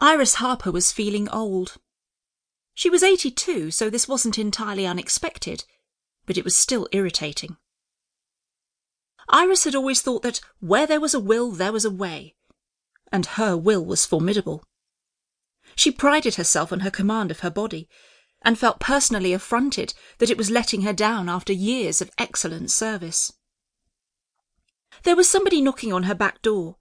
Iris Harper was feeling old. She was 82, so this wasn't entirely unexpected, but it was still irritating. Iris had always thought that where there was a will, there was a way, and her will was formidable. She prided herself on her command of her body, and felt personally affronted that it was letting her down after years of excellent service. There was somebody knocking on her back door,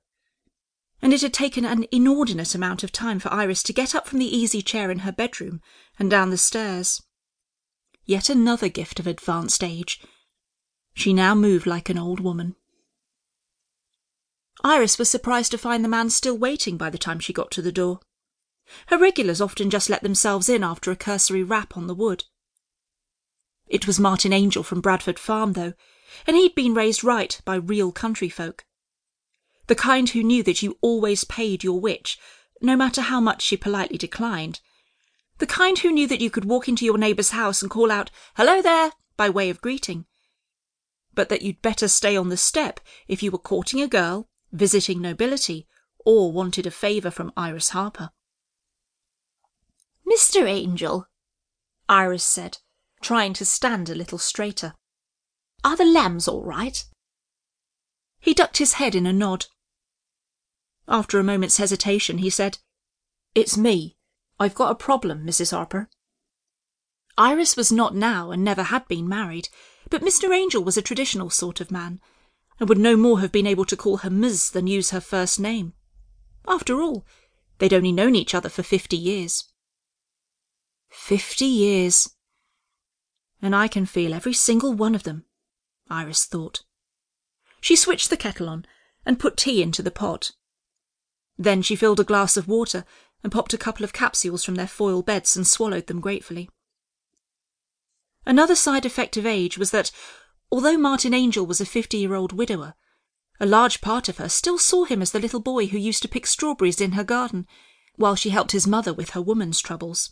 and it had taken an inordinate amount of time for Iris to get up from the easy chair in her bedroom and down the stairs. Yet another gift of advanced age. She now moved like an old woman. Iris was surprised to find the man still waiting by the time she got to the door. Her regulars often just let themselves in after a cursory rap on the wood. It was Martin Angel from Bradford Farm, though, and he'd been raised right by real country folk. The kind who knew that you always paid your witch, no matter how much she politely declined. The kind who knew that you could walk into your neighbour's house and call out, Hello there, by way of greeting. But that you'd better stay on the step if you were courting a girl, visiting nobility, or wanted a favour from Iris Harper. Mr. Angel, Iris said, trying to stand a little straighter. Are the lambs all right? He ducked his head in a nod. After a moment's hesitation, he said, It's me. I've got a problem, Mrs. Harper. Iris was not now and never had been married, but Mr. Angel was a traditional sort of man, and would no more have been able to call her Ms. than use her first name. After all, they'd only known each other for fifty years. Fifty years. And I can feel every single one of them, Iris thought. She switched the kettle on and put tea into the pot. Then she filled a glass of water and popped a couple of capsules from their foil beds and swallowed them gratefully. Another side effect of age was that, although Martin Angel was a fifty-year-old widower, a large part of her still saw him as the little boy who used to pick strawberries in her garden, while she helped his mother with her woman's troubles.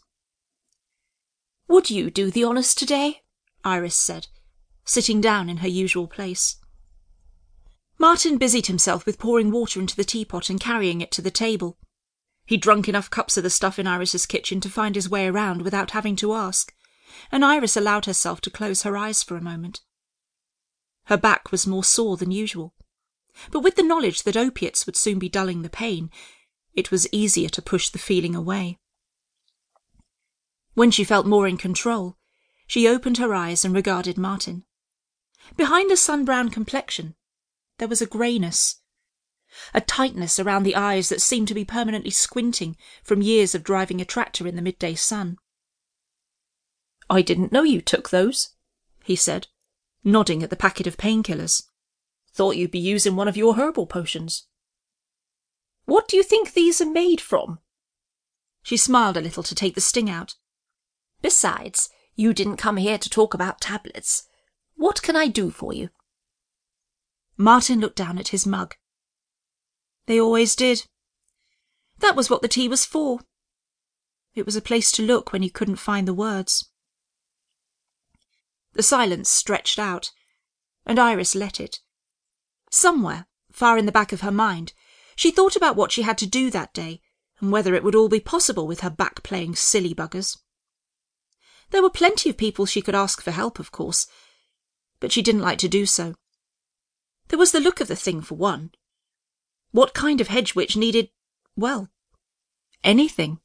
Would you do the honours today? Iris said, sitting down in her usual place. Martin busied himself with pouring water into the teapot and carrying it to the table. He'd drunk enough cups of the stuff in Iris's kitchen to find his way around without having to ask, and Iris allowed herself to close her eyes for a moment. Her back was more sore than usual, but with the knowledge that opiates would soon be dulling the pain, it was easier to push the feeling away. When she felt more in control, she opened her eyes and regarded Martin. Behind the sun-brown complexion, there was a greyness, a tightness around the eyes that seemed to be permanently squinting from years of driving a tractor in the midday sun. I didn't know you took those, he said, nodding at the packet of painkillers. Thought you'd be using one of your herbal potions. What do you think these are made from? She smiled a little to take the sting out. Besides, you didn't come here to talk about tablets. What can I do for you? Martin looked down at his mug. They always did. That was what the tea was for. It was a place to look when you couldn't find the words. The silence stretched out, and Iris let it. Somewhere, far in the back of her mind, she thought about what she had to do that day, and whether it would all be possible with her back playing silly buggers. There were plenty of people she could ask for help, of course, but she didn't like to do so. There was the look of the thing, for one. What kind of hedge witch needed, well, anything?